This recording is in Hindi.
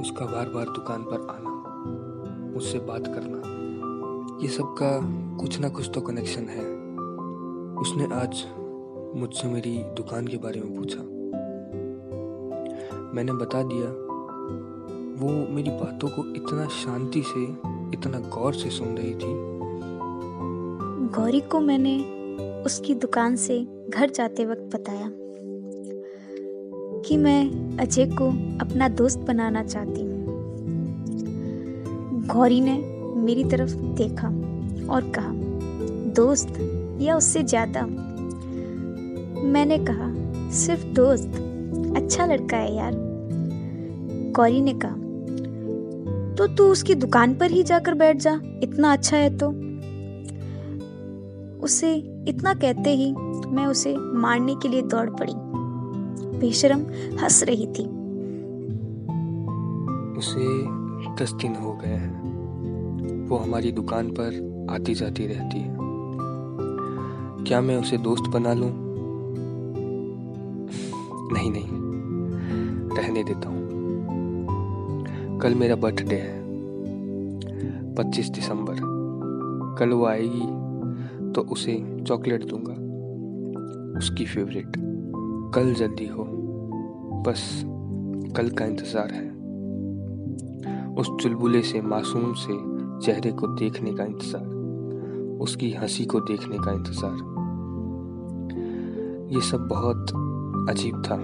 उसका बार बार दुकान पर आना, मुझसे बात करना, ये सब का कुछ ना कुछ तो कनेक्शन है। उसने आज मुझसे मेरी दुकान के बारे में पूछा। मैंने बता दिया, वो मेरी बातों को इतना शांति से, इतना गौर से सुन रही थी। गौरी को मैंने उसकी दुकान से घर जाते वक्त बताया। कि मैं अजय को अपना दोस्त बनाना चाहती हूँ। गौरी ने मेरी तरफ़ देखा और कहा, दोस्त या उससे ज़्यादा? मैंने कहा, सिर्फ़ दोस्त। अच्छा लड़का है यार। गौरी ने कहा तो तू उसकी दुकान पर ही जाकर बैठ जा, इतना अच्छा है तो। उसे इतना कहते ही मैं उसे मारने के लिए दौड़ पड़ी। बेशरम हंस रही थी। उसे दस दिन हो गए हैं। वो हमारी दुकान पर आती जाती रहती है। क्या मैं उसे दोस्त बना लूँ? नहीं नहीं। रहने देता हूँ। कल मेरा बर्थडे है। पच्चीस दिसंबर। कल वो आएगी तो उसे चॉकलेट दूँगा। उसकी फेवरेट। कल जल्दी हो। बस कल का इंतज़ार है। उस चुलबुले से, मासूम से चेहरे को देखने का इंतज़ार, उसकी हँसी को देखने का इंतज़ार। ये सब बहुत अजीब था।